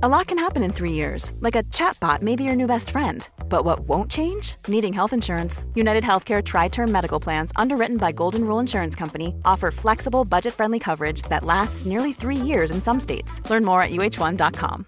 A lot can happen in three years, like a chatbot may be your new best friend. But what won't change? Needing health insurance. United Healthcare Tri Term Medical Plans, underwritten by Golden Rule Insurance Company, offer flexible, budget friendly coverage that lasts nearly three years in some states. Learn more at uh1.com.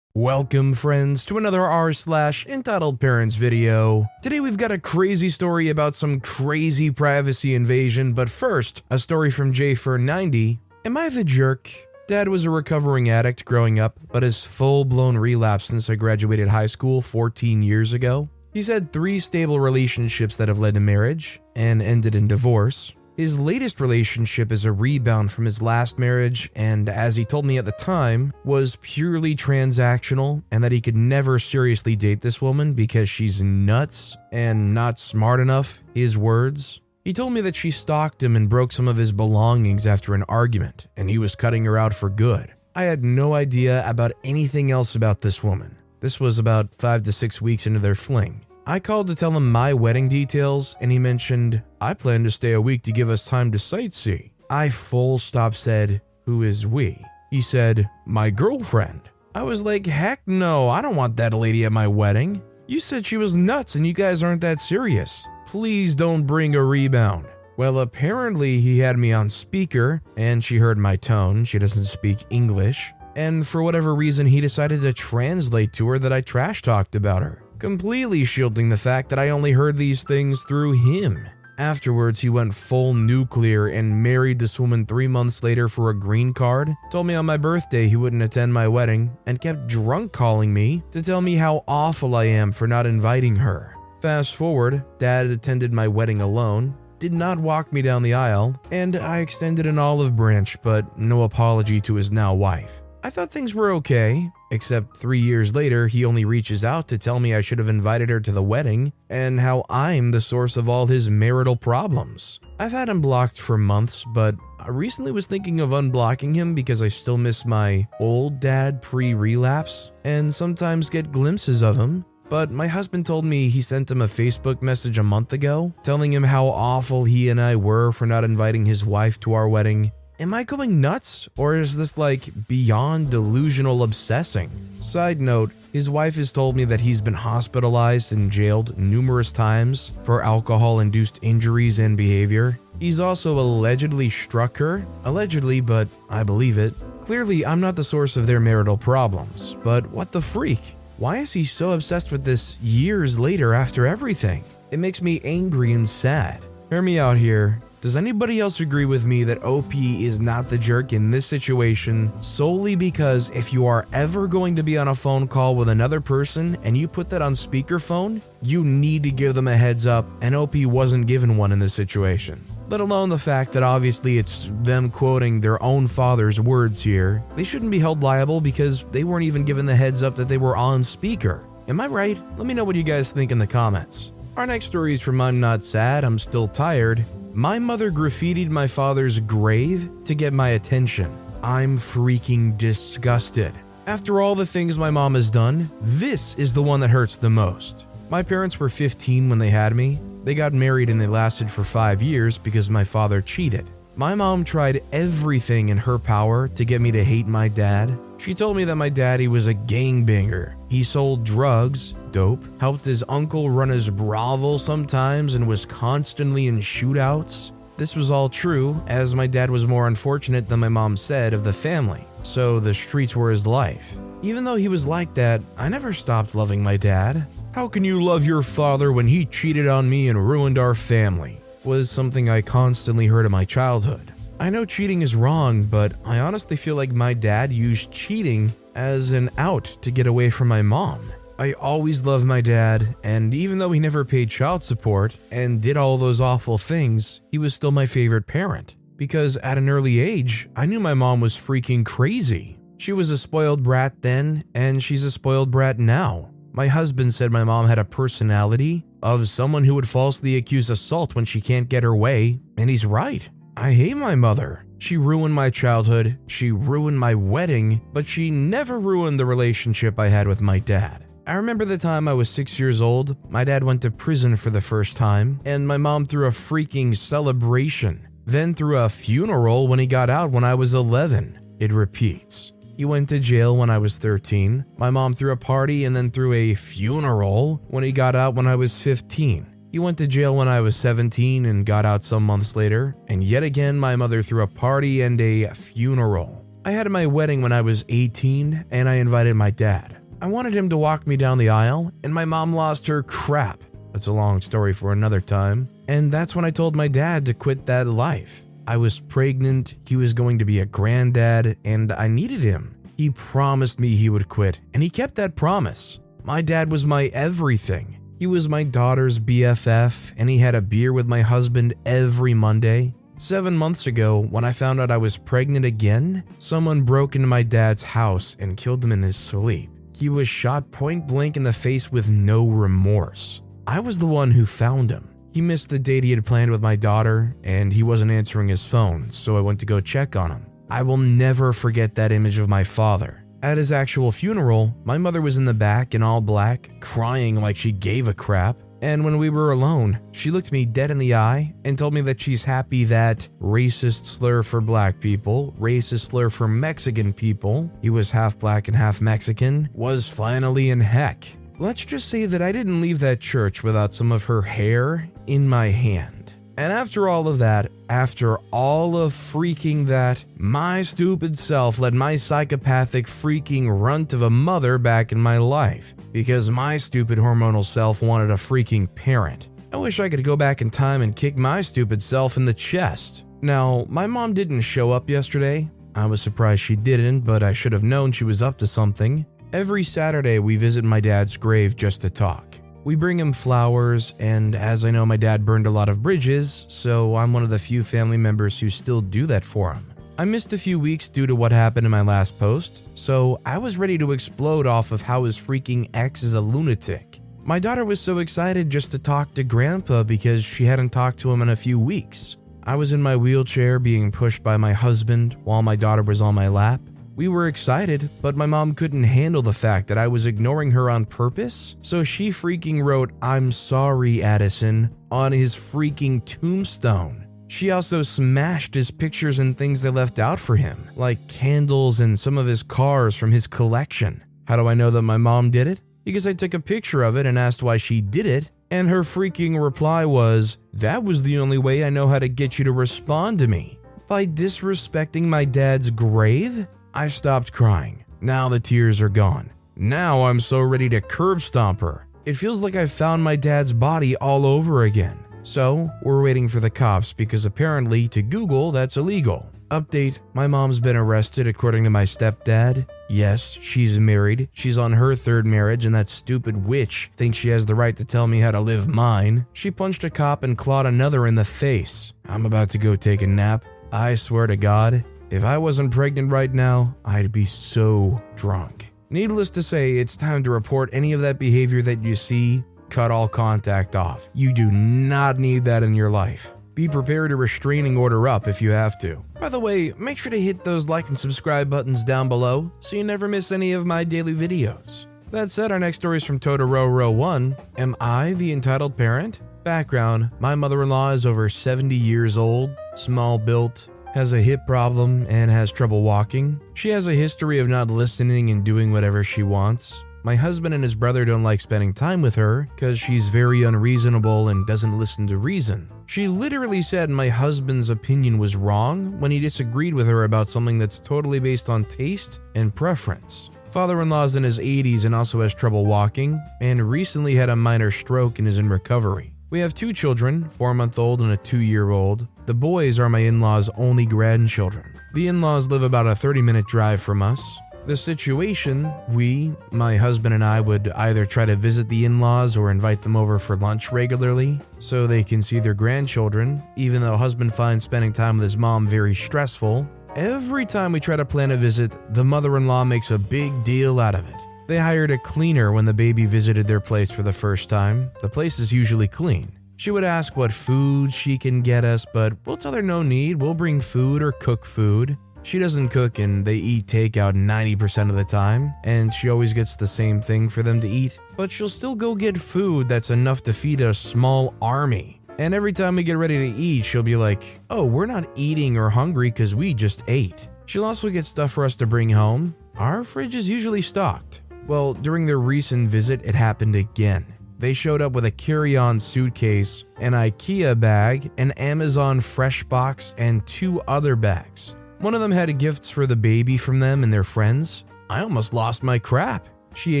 Welcome, friends, to another r slash entitled parents video. Today we've got a crazy story about some crazy privacy invasion, but first, a story from JFer90. Am I the jerk? Dad was a recovering addict growing up, but has full blown relapse since I graduated high school 14 years ago. He's had three stable relationships that have led to marriage and ended in divorce. His latest relationship is a rebound from his last marriage, and as he told me at the time, was purely transactional and that he could never seriously date this woman because she's nuts and not smart enough, his words. He told me that she stalked him and broke some of his belongings after an argument, and he was cutting her out for good. I had no idea about anything else about this woman. This was about five to six weeks into their fling. I called to tell him my wedding details, and he mentioned, I plan to stay a week to give us time to sightsee. I full stop said, Who is we? He said, My girlfriend. I was like, Heck no, I don't want that lady at my wedding. You said she was nuts and you guys aren't that serious. Please don't bring a rebound. Well, apparently he had me on speaker, and she heard my tone. She doesn't speak English. And for whatever reason, he decided to translate to her that I trash talked about her, completely shielding the fact that I only heard these things through him. Afterwards, he went full nuclear and married this woman three months later for a green card, told me on my birthday he wouldn't attend my wedding, and kept drunk calling me to tell me how awful I am for not inviting her. Fast forward, dad attended my wedding alone, did not walk me down the aisle, and I extended an olive branch, but no apology to his now wife. I thought things were okay, except three years later, he only reaches out to tell me I should have invited her to the wedding and how I'm the source of all his marital problems. I've had him blocked for months, but I recently was thinking of unblocking him because I still miss my old dad pre relapse and sometimes get glimpses of him but my husband told me he sent him a Facebook message a month ago telling him how awful he and I were for not inviting his wife to our wedding. Am I going nuts, or is this like beyond delusional obsessing? Side note, his wife has told me that he's been hospitalized and jailed numerous times for alcohol induced injuries and behavior. He's also allegedly struck her, allegedly, but I believe it. Clearly, I'm not the source of their marital problems, but what the freak? Why is he so obsessed with this years later after everything? It makes me angry and sad. Hear me out here. Does anybody else agree with me that OP is not the jerk in this situation solely because if you are ever going to be on a phone call with another person and you put that on speakerphone, you need to give them a heads up, and OP wasn't given one in this situation? Let alone the fact that obviously it's them quoting their own father's words here. They shouldn't be held liable because they weren't even given the heads up that they were on speaker. Am I right? Let me know what you guys think in the comments. Our next story is from I'm Not Sad, I'm Still Tired. My mother graffitied my father's grave to get my attention. I'm freaking disgusted. After all the things my mom has done, this is the one that hurts the most. My parents were 15 when they had me, they got married and they lasted for five years because my father cheated. My mom tried everything in her power to get me to hate my dad. She told me that my daddy was a gangbanger. He sold drugs, dope, helped his uncle run his brothel sometimes, and was constantly in shootouts. This was all true, as my dad was more unfortunate than my mom said of the family, so the streets were his life. Even though he was like that, I never stopped loving my dad. How can you love your father when he cheated on me and ruined our family? was something I constantly heard in my childhood. I know cheating is wrong, but I honestly feel like my dad used cheating as an out to get away from my mom. I always loved my dad, and even though he never paid child support and did all those awful things, he was still my favorite parent. Because at an early age, I knew my mom was freaking crazy. She was a spoiled brat then, and she's a spoiled brat now. My husband said my mom had a personality of someone who would falsely accuse assault when she can't get her way, and he's right. I hate my mother. She ruined my childhood, she ruined my wedding, but she never ruined the relationship I had with my dad. I remember the time I was six years old, my dad went to prison for the first time, and my mom threw a freaking celebration, then threw a funeral when he got out when I was 11. It repeats. He went to jail when I was 13. My mom threw a party and then threw a funeral when he got out when I was 15. He went to jail when I was 17 and got out some months later. And yet again, my mother threw a party and a funeral. I had my wedding when I was 18 and I invited my dad. I wanted him to walk me down the aisle, and my mom lost her crap. That's a long story for another time. And that's when I told my dad to quit that life. I was pregnant, he was going to be a granddad, and I needed him. He promised me he would quit, and he kept that promise. My dad was my everything. He was my daughter's BFF, and he had a beer with my husband every Monday. Seven months ago, when I found out I was pregnant again, someone broke into my dad's house and killed him in his sleep. He was shot point blank in the face with no remorse. I was the one who found him. He missed the date he had planned with my daughter, and he wasn't answering his phone, so I went to go check on him. I will never forget that image of my father. At his actual funeral, my mother was in the back in all black, crying like she gave a crap. And when we were alone, she looked me dead in the eye and told me that she's happy that racist slur for black people, racist slur for Mexican people, he was half black and half Mexican, was finally in heck. Let's just say that I didn't leave that church without some of her hair in my hand. And after all of that, after all of freaking that, my stupid self let my psychopathic freaking runt of a mother back in my life because my stupid hormonal self wanted a freaking parent. I wish I could go back in time and kick my stupid self in the chest. Now, my mom didn't show up yesterday. I was surprised she didn't, but I should have known she was up to something. Every Saturday, we visit my dad's grave just to talk. We bring him flowers, and as I know my dad burned a lot of bridges, so I'm one of the few family members who still do that for him. I missed a few weeks due to what happened in my last post, so I was ready to explode off of how his freaking ex is a lunatic. My daughter was so excited just to talk to Grandpa because she hadn't talked to him in a few weeks. I was in my wheelchair being pushed by my husband while my daughter was on my lap. We were excited, but my mom couldn't handle the fact that I was ignoring her on purpose, so she freaking wrote, I'm sorry, Addison, on his freaking tombstone. She also smashed his pictures and things they left out for him, like candles and some of his cars from his collection. How do I know that my mom did it? Because I took a picture of it and asked why she did it, and her freaking reply was, That was the only way I know how to get you to respond to me. By disrespecting my dad's grave? I stopped crying. Now the tears are gone. Now I'm so ready to curb stomp her. It feels like I've found my dad's body all over again. So, we're waiting for the cops because apparently, to Google, that's illegal. Update My mom's been arrested according to my stepdad. Yes, she's married. She's on her third marriage, and that stupid witch thinks she has the right to tell me how to live mine. She punched a cop and clawed another in the face. I'm about to go take a nap. I swear to God, if I wasn't pregnant right now, I'd be so drunk. Needless to say, it's time to report any of that behavior that you see, cut all contact off. You do not need that in your life. Be prepared to restraining order up if you have to. By the way, make sure to hit those like and subscribe buttons down below so you never miss any of my daily videos. That said, our next story is from Totoro Row 1. Am I the entitled parent? Background My mother in law is over 70 years old, small built, has a hip problem and has trouble walking. She has a history of not listening and doing whatever she wants. My husband and his brother don't like spending time with her because she's very unreasonable and doesn't listen to reason. She literally said my husband's opinion was wrong when he disagreed with her about something that's totally based on taste and preference. Father in law's in his 80s and also has trouble walking, and recently had a minor stroke and is in recovery. We have two children, four month old and a two year old. The boys are my in law's only grandchildren. The in laws live about a 30 minute drive from us. The situation, we, my husband and I, would either try to visit the in laws or invite them over for lunch regularly so they can see their grandchildren, even though husband finds spending time with his mom very stressful. Every time we try to plan a visit, the mother in law makes a big deal out of it. They hired a cleaner when the baby visited their place for the first time. The place is usually clean. She would ask what food she can get us, but we'll tell her no need, we'll bring food or cook food. She doesn't cook and they eat takeout 90% of the time, and she always gets the same thing for them to eat, but she'll still go get food that's enough to feed a small army. And every time we get ready to eat, she'll be like, Oh, we're not eating or hungry because we just ate. She'll also get stuff for us to bring home. our fridge is usually stocked. Well, during their recent visit, it happened again. They showed up with a carry on suitcase, an IKEA bag, an Amazon Fresh box, and two other bags. One of them had gifts for the baby from them and their friends. I almost lost my crap. She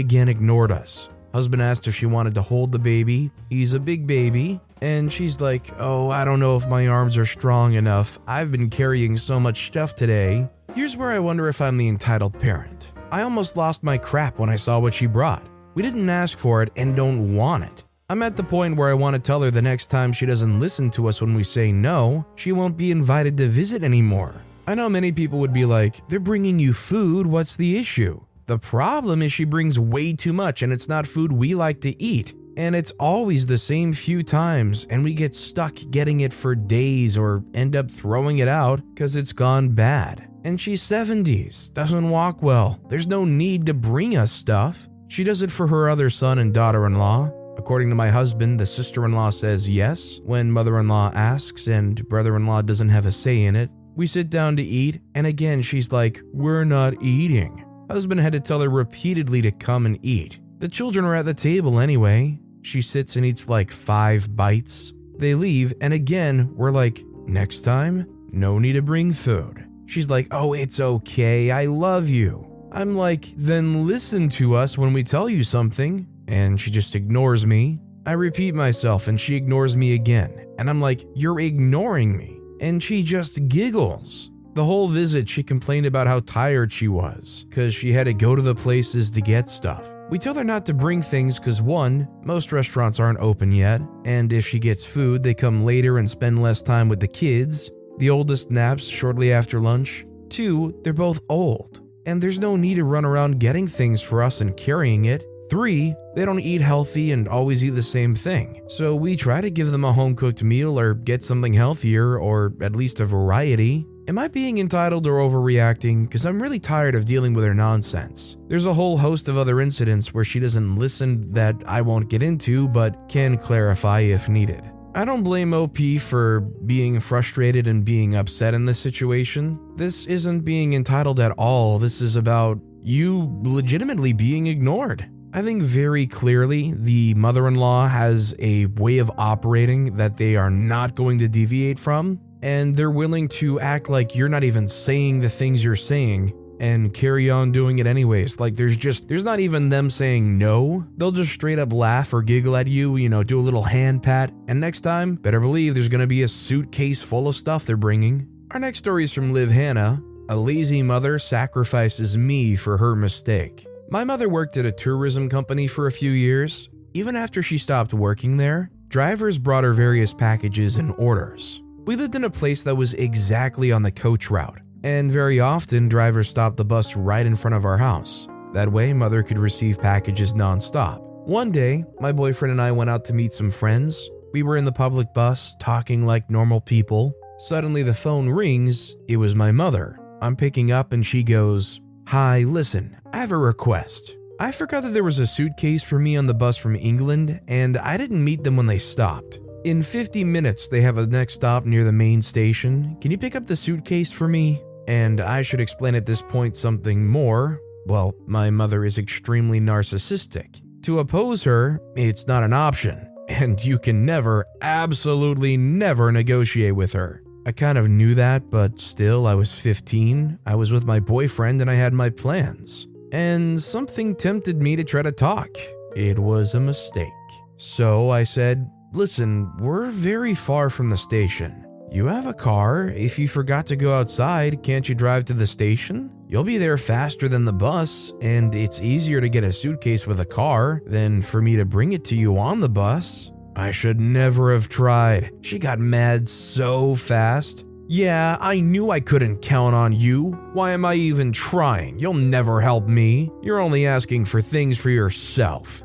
again ignored us. Husband asked if she wanted to hold the baby. He's a big baby. And she's like, Oh, I don't know if my arms are strong enough. I've been carrying so much stuff today. Here's where I wonder if I'm the entitled parent. I almost lost my crap when I saw what she brought. We didn't ask for it and don't want it. I'm at the point where I want to tell her the next time she doesn't listen to us when we say no, she won't be invited to visit anymore. I know many people would be like, They're bringing you food, what's the issue? The problem is she brings way too much and it's not food we like to eat. And it's always the same few times, and we get stuck getting it for days or end up throwing it out because it's gone bad. And she's 70s, doesn't walk well. There's no need to bring us stuff. She does it for her other son and daughter in law. According to my husband, the sister in law says yes when mother in law asks, and brother in law doesn't have a say in it. We sit down to eat, and again she's like, We're not eating. Husband had to tell her repeatedly to come and eat. The children are at the table anyway. She sits and eats like five bites. They leave, and again, we're like, next time, no need to bring food. She's like, oh, it's okay, I love you. I'm like, then listen to us when we tell you something. And she just ignores me. I repeat myself, and she ignores me again. And I'm like, you're ignoring me. And she just giggles. The whole visit, she complained about how tired she was, because she had to go to the places to get stuff. We tell her not to bring things because one, most restaurants aren't open yet, and if she gets food, they come later and spend less time with the kids. The oldest naps shortly after lunch. Two, they're both old, and there's no need to run around getting things for us and carrying it. Three, they don't eat healthy and always eat the same thing. So we try to give them a home cooked meal or get something healthier or at least a variety. Am I being entitled or overreacting? Because I'm really tired of dealing with her nonsense. There's a whole host of other incidents where she doesn't listen that I won't get into, but can clarify if needed. I don't blame OP for being frustrated and being upset in this situation. This isn't being entitled at all. This is about you legitimately being ignored. I think very clearly the mother in law has a way of operating that they are not going to deviate from, and they're willing to act like you're not even saying the things you're saying and carry on doing it anyways. Like there's just there's not even them saying no. They'll just straight up laugh or giggle at you, you know, do a little hand pat. And next time, better believe there's going to be a suitcase full of stuff they're bringing. Our next story is from Liv Hannah. A lazy mother sacrifices me for her mistake. My mother worked at a tourism company for a few years. Even after she stopped working there, drivers brought her various packages and orders. We lived in a place that was exactly on the coach route, and very often drivers stopped the bus right in front of our house. That way, mother could receive packages nonstop. One day, my boyfriend and I went out to meet some friends. We were in the public bus, talking like normal people. Suddenly, the phone rings. It was my mother. I'm picking up, and she goes, Hi, listen, I have a request. I forgot that there was a suitcase for me on the bus from England, and I didn't meet them when they stopped. In 50 minutes, they have a next stop near the main station. Can you pick up the suitcase for me? And I should explain at this point something more. Well, my mother is extremely narcissistic. To oppose her, it's not an option, and you can never, absolutely never negotiate with her. I kind of knew that, but still, I was 15, I was with my boyfriend, and I had my plans. And something tempted me to try to talk. It was a mistake. So I said, Listen, we're very far from the station. You have a car. If you forgot to go outside, can't you drive to the station? You'll be there faster than the bus, and it's easier to get a suitcase with a car than for me to bring it to you on the bus. I should never have tried. She got mad so fast. Yeah, I knew I couldn't count on you. Why am I even trying? You'll never help me. You're only asking for things for yourself.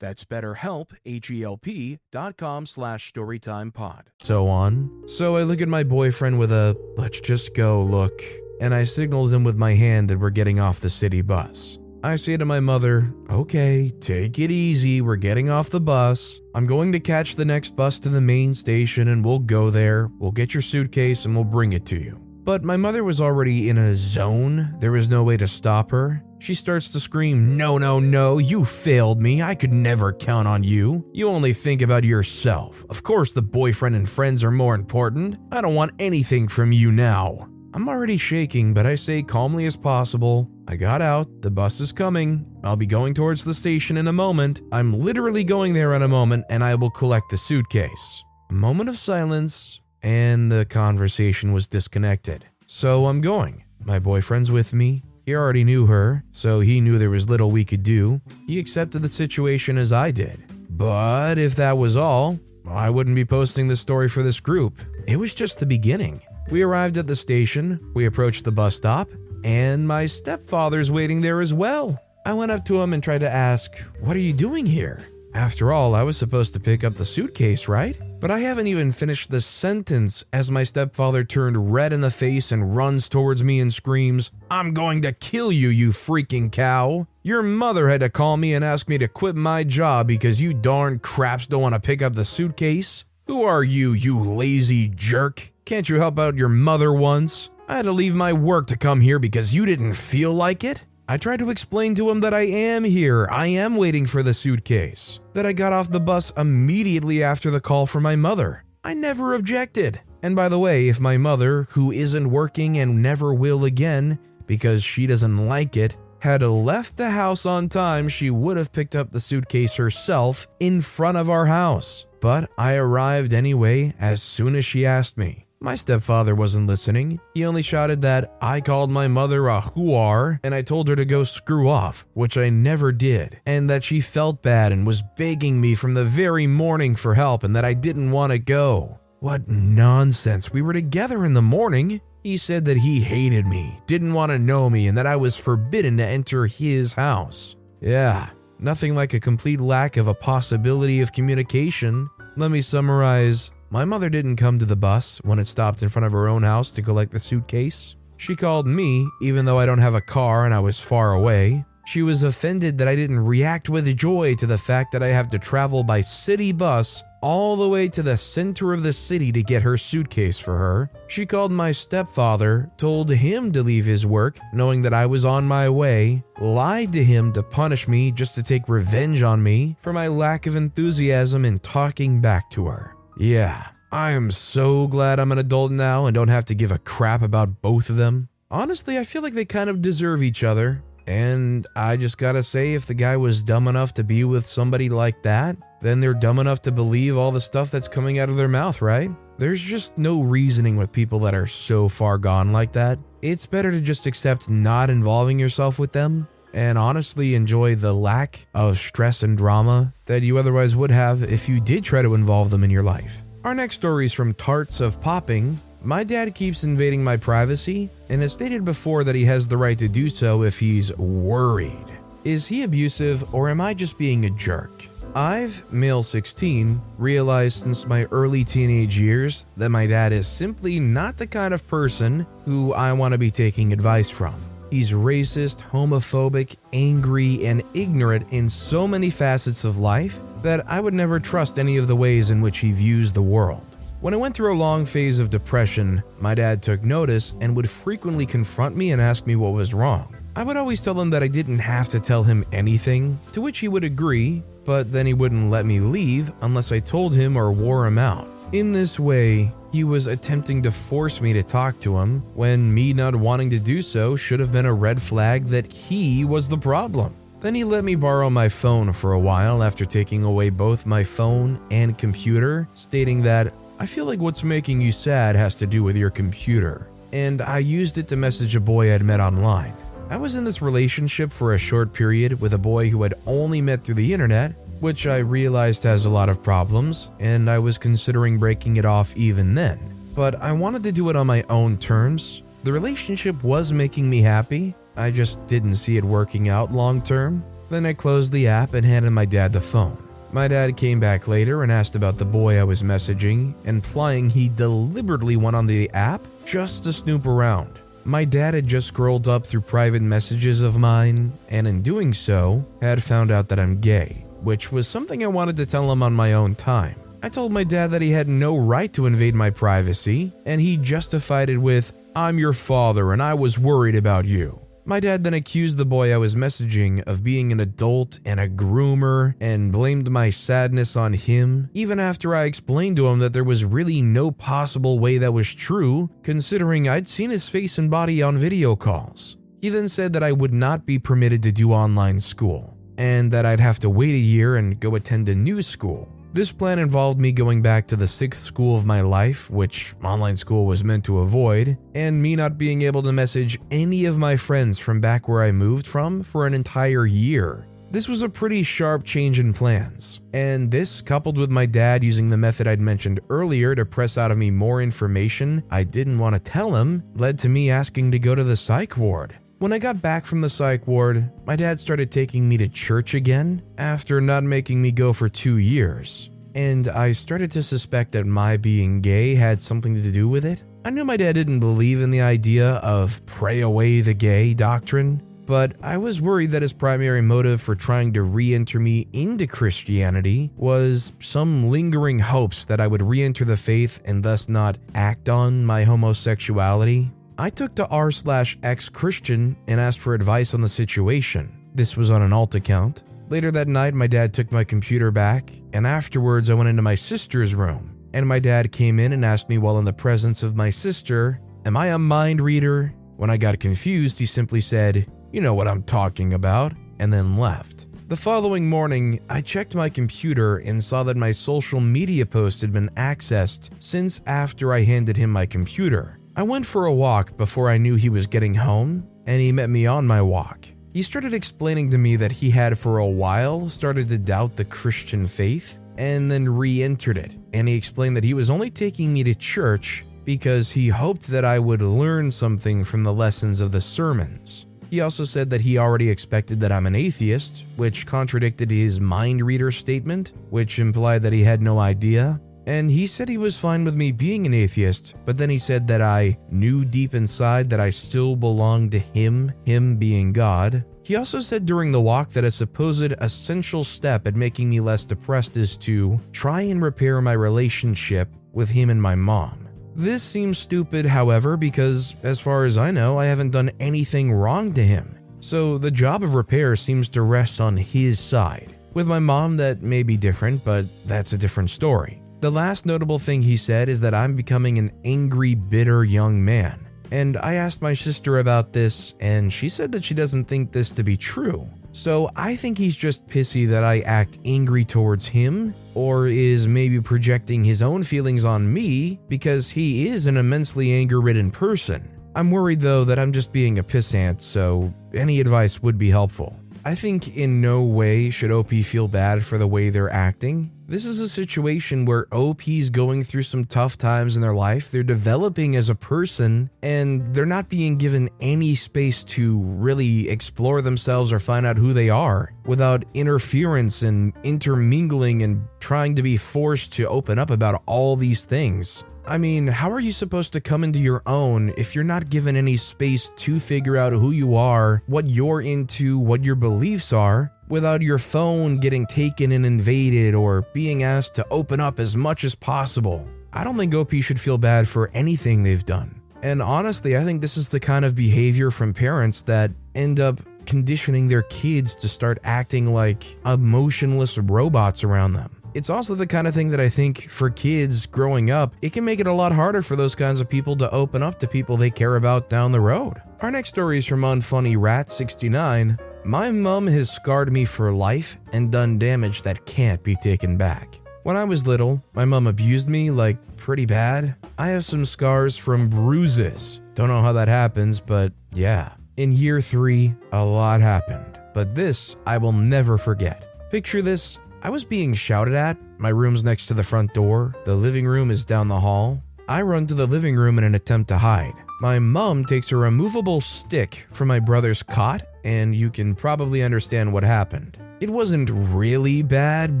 That's betterhelp, H-E-L-P dot com slash storytimepod. So on. So I look at my boyfriend with a let's just go look, and I signal him with my hand that we're getting off the city bus. I say to my mother, okay, take it easy, we're getting off the bus. I'm going to catch the next bus to the main station and we'll go there, we'll get your suitcase and we'll bring it to you. But my mother was already in a zone, there was no way to stop her. She starts to scream, No, no, no, you failed me. I could never count on you. You only think about yourself. Of course, the boyfriend and friends are more important. I don't want anything from you now. I'm already shaking, but I say calmly as possible, I got out, the bus is coming. I'll be going towards the station in a moment. I'm literally going there in a moment, and I will collect the suitcase. A moment of silence, and the conversation was disconnected. So I'm going. My boyfriend's with me. He already knew her, so he knew there was little we could do. He accepted the situation as I did. But if that was all, I wouldn't be posting this story for this group. It was just the beginning. We arrived at the station, we approached the bus stop, and my stepfather's waiting there as well. I went up to him and tried to ask, What are you doing here? After all, I was supposed to pick up the suitcase, right? But I haven't even finished the sentence as my stepfather turned red in the face and runs towards me and screams, I'm going to kill you, you freaking cow. Your mother had to call me and ask me to quit my job because you darn craps don't want to pick up the suitcase. Who are you, you lazy jerk? Can't you help out your mother once? I had to leave my work to come here because you didn't feel like it? I tried to explain to him that I am here, I am waiting for the suitcase, that I got off the bus immediately after the call from my mother. I never objected. And by the way, if my mother, who isn't working and never will again because she doesn't like it, had left the house on time, she would have picked up the suitcase herself in front of our house. But I arrived anyway as soon as she asked me. My stepfather wasn't listening. He only shouted that I called my mother a huar and I told her to go screw off, which I never did, and that she felt bad and was begging me from the very morning for help and that I didn't want to go. What nonsense. We were together in the morning. He said that he hated me, didn't want to know me, and that I was forbidden to enter his house. Yeah, nothing like a complete lack of a possibility of communication. Let me summarize my mother didn't come to the bus when it stopped in front of her own house to collect the suitcase. She called me, even though I don't have a car and I was far away. She was offended that I didn't react with joy to the fact that I have to travel by city bus all the way to the center of the city to get her suitcase for her. She called my stepfather, told him to leave his work, knowing that I was on my way, lied to him to punish me just to take revenge on me for my lack of enthusiasm in talking back to her. Yeah, I am so glad I'm an adult now and don't have to give a crap about both of them. Honestly, I feel like they kind of deserve each other. And I just gotta say, if the guy was dumb enough to be with somebody like that, then they're dumb enough to believe all the stuff that's coming out of their mouth, right? There's just no reasoning with people that are so far gone like that. It's better to just accept not involving yourself with them and honestly enjoy the lack of stress and drama that you otherwise would have if you did try to involve them in your life. Our next story is from Tarts of Popping. My dad keeps invading my privacy and has stated before that he has the right to do so if he's worried. Is he abusive or am I just being a jerk? I've, male 16, realized since my early teenage years that my dad is simply not the kind of person who I want to be taking advice from. He's racist, homophobic, angry, and ignorant in so many facets of life that I would never trust any of the ways in which he views the world. When I went through a long phase of depression, my dad took notice and would frequently confront me and ask me what was wrong. I would always tell him that I didn't have to tell him anything, to which he would agree, but then he wouldn't let me leave unless I told him or wore him out. In this way, he was attempting to force me to talk to him when me not wanting to do so should have been a red flag that he was the problem. Then he let me borrow my phone for a while after taking away both my phone and computer, stating that I feel like what's making you sad has to do with your computer. And I used it to message a boy I'd met online. I was in this relationship for a short period with a boy who had only met through the internet which I realized has a lot of problems, and I was considering breaking it off even then. But I wanted to do it on my own terms. The relationship was making me happy, I just didn't see it working out long term. Then I closed the app and handed my dad the phone. My dad came back later and asked about the boy I was messaging, implying he deliberately went on the app just to snoop around. My dad had just scrolled up through private messages of mine, and in doing so, had found out that I'm gay which was something I wanted to tell him on my own time. I told my dad that he had no right to invade my privacy, and he justified it with, I'm your father and I was worried about you. My dad then accused the boy I was messaging of being an adult and a groomer and blamed my sadness on him, even after I explained to him that there was really no possible way that was true, considering I'd seen his face and body on video calls. He then said that I would not be permitted to do online school and that I'd have to wait a year and go attend a new school. This plan involved me going back to the sixth school of my life, which online school was meant to avoid, and me not being able to message any of my friends from back where I moved from for an entire year. This was a pretty sharp change in plans, and this, coupled with my dad using the method I'd mentioned earlier to press out of me more information I didn't want to tell him, led to me asking to go to the psych ward. When I got back from the psych ward, my dad started taking me to church again after not making me go for two years. And I started to suspect that my being gay had something to do with it. I knew my dad didn't believe in the idea of pray away the gay doctrine, but I was worried that his primary motive for trying to re enter me into Christianity was some lingering hopes that I would re enter the faith and thus not act on my homosexuality. I took to r slash x Christian and asked for advice on the situation. This was on an alt account. Later that night, my dad took my computer back, and afterwards, I went into my sister's room. And my dad came in and asked me while in the presence of my sister, Am I a mind reader? When I got confused, he simply said, You know what I'm talking about, and then left. The following morning, I checked my computer and saw that my social media post had been accessed since after I handed him my computer. I went for a walk before I knew he was getting home, and he met me on my walk. He started explaining to me that he had for a while started to doubt the Christian faith and then re entered it. And he explained that he was only taking me to church because he hoped that I would learn something from the lessons of the sermons. He also said that he already expected that I'm an atheist, which contradicted his mind reader statement, which implied that he had no idea. And he said he was fine with me being an atheist, but then he said that I knew deep inside that I still belonged to him, him being God. He also said during the walk that a supposed essential step at making me less depressed is to try and repair my relationship with him and my mom. This seems stupid, however, because as far as I know, I haven't done anything wrong to him. So the job of repair seems to rest on his side. With my mom, that may be different, but that's a different story. The last notable thing he said is that I'm becoming an angry, bitter young man. And I asked my sister about this, and she said that she doesn't think this to be true. So I think he's just pissy that I act angry towards him, or is maybe projecting his own feelings on me because he is an immensely anger ridden person. I'm worried though that I'm just being a pissant, so any advice would be helpful. I think in no way should OP feel bad for the way they're acting. This is a situation where OP's going through some tough times in their life. They're developing as a person and they're not being given any space to really explore themselves or find out who they are without interference and intermingling and trying to be forced to open up about all these things. I mean, how are you supposed to come into your own if you're not given any space to figure out who you are, what you're into, what your beliefs are, without your phone getting taken and invaded or being asked to open up as much as possible? I don't think OP should feel bad for anything they've done. And honestly, I think this is the kind of behavior from parents that end up conditioning their kids to start acting like emotionless robots around them. It's also the kind of thing that I think for kids growing up, it can make it a lot harder for those kinds of people to open up to people they care about down the road. Our next story is from Unfunny Rat 69. My mum has scarred me for life and done damage that can't be taken back. When I was little, my mum abused me like pretty bad. I have some scars from bruises. Don't know how that happens, but yeah. In year three, a lot happened, but this I will never forget. Picture this I was being shouted at. My room's next to the front door. The living room is down the hall. I run to the living room in an attempt to hide. My mom takes a removable stick from my brother's cot, and you can probably understand what happened. It wasn't really bad,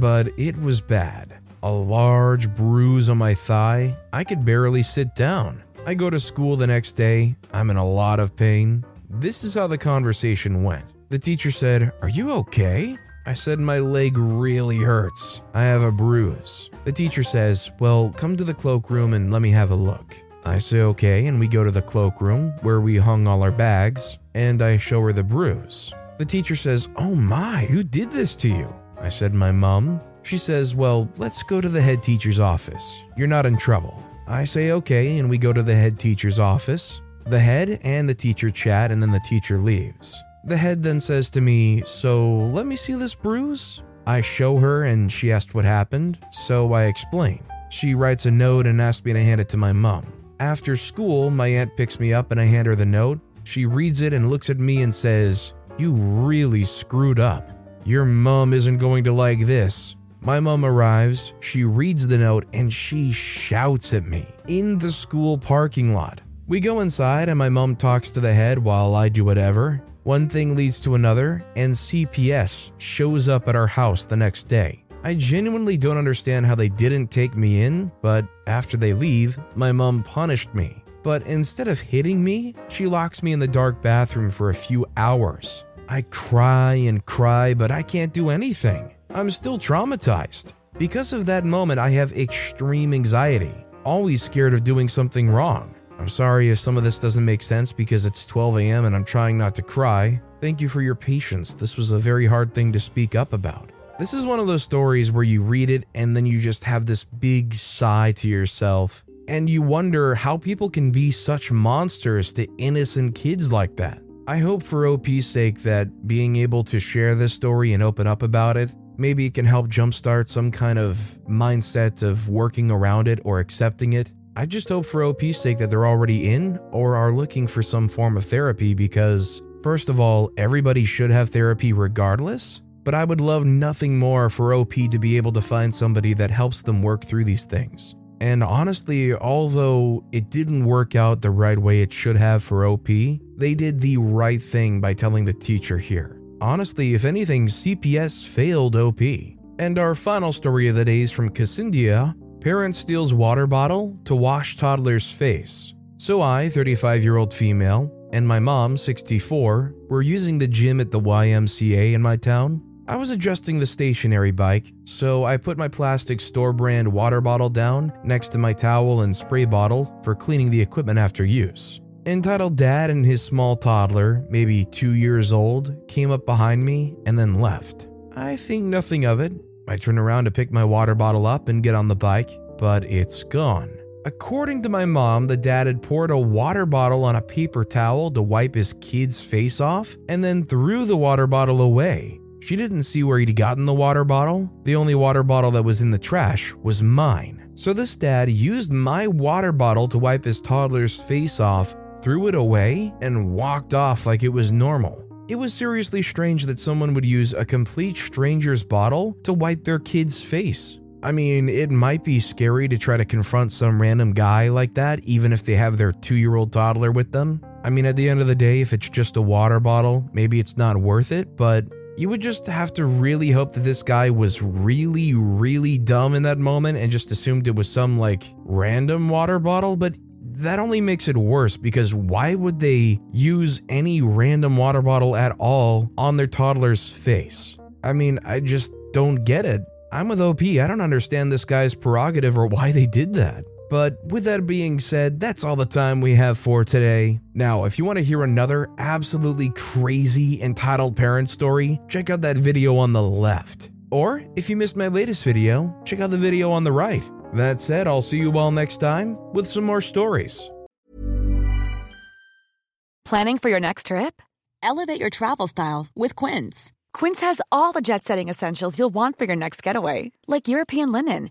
but it was bad. A large bruise on my thigh. I could barely sit down. I go to school the next day. I'm in a lot of pain. This is how the conversation went. The teacher said, Are you okay? I said my leg really hurts. I have a bruise. The teacher says, Well, come to the cloakroom and let me have a look. I say okay, and we go to the cloakroom where we hung all our bags, and I show her the bruise. The teacher says, Oh my, who did this to you? I said, My mom. She says, Well, let's go to the head teacher's office. You're not in trouble. I say okay, and we go to the head teacher's office. The head and the teacher chat, and then the teacher leaves. The head then says to me, So let me see this bruise? I show her and she asked what happened, so I explain. She writes a note and asks me to hand it to my mom. After school, my aunt picks me up and I hand her the note. She reads it and looks at me and says, You really screwed up. Your mom isn't going to like this. My mom arrives, she reads the note, and she shouts at me in the school parking lot. We go inside, and my mom talks to the head while I do whatever. One thing leads to another, and CPS shows up at our house the next day. I genuinely don't understand how they didn't take me in, but after they leave, my mom punished me. But instead of hitting me, she locks me in the dark bathroom for a few hours. I cry and cry, but I can't do anything. I'm still traumatized. Because of that moment, I have extreme anxiety, always scared of doing something wrong. I'm sorry if some of this doesn't make sense because it's 12 a.m. and I'm trying not to cry. Thank you for your patience. This was a very hard thing to speak up about. This is one of those stories where you read it and then you just have this big sigh to yourself and you wonder how people can be such monsters to innocent kids like that. I hope for OP's sake that being able to share this story and open up about it, maybe it can help jumpstart some kind of mindset of working around it or accepting it. I just hope for OP's sake that they're already in or are looking for some form of therapy because, first of all, everybody should have therapy regardless. But I would love nothing more for OP to be able to find somebody that helps them work through these things. And honestly, although it didn't work out the right way it should have for OP, they did the right thing by telling the teacher here. Honestly, if anything, CPS failed OP. And our final story of the day is from Cassindia. Parent steals water bottle to wash toddler's face. So I, 35 year old female, and my mom, 64, were using the gym at the YMCA in my town I was adjusting the stationary bike, so I put my plastic store brand water bottle down next to my towel and spray bottle for cleaning the equipment after use. Entitled Dad and his small toddler, maybe two years old, came up behind me and then left. I think nothing of it. I turn around to pick my water bottle up and get on the bike, but it's gone. According to my mom, the dad had poured a water bottle on a paper towel to wipe his kid's face off and then threw the water bottle away. She didn't see where he'd gotten the water bottle. The only water bottle that was in the trash was mine. So this dad used my water bottle to wipe his toddler's face off, threw it away, and walked off like it was normal. It was seriously strange that someone would use a complete stranger's bottle to wipe their kid's face. I mean, it might be scary to try to confront some random guy like that, even if they have their two year old toddler with them. I mean, at the end of the day, if it's just a water bottle, maybe it's not worth it, but you would just have to really hope that this guy was really, really dumb in that moment and just assumed it was some like random water bottle. But that only makes it worse because why would they use any random water bottle at all on their toddler's face? I mean, I just don't get it. I'm with OP. I don't understand this guy's prerogative or why they did that. But with that being said, that's all the time we have for today. Now, if you want to hear another absolutely crazy entitled parent story, check out that video on the left. Or if you missed my latest video, check out the video on the right. That said, I'll see you all next time with some more stories. Planning for your next trip? Elevate your travel style with Quince. Quince has all the jet setting essentials you'll want for your next getaway, like European linen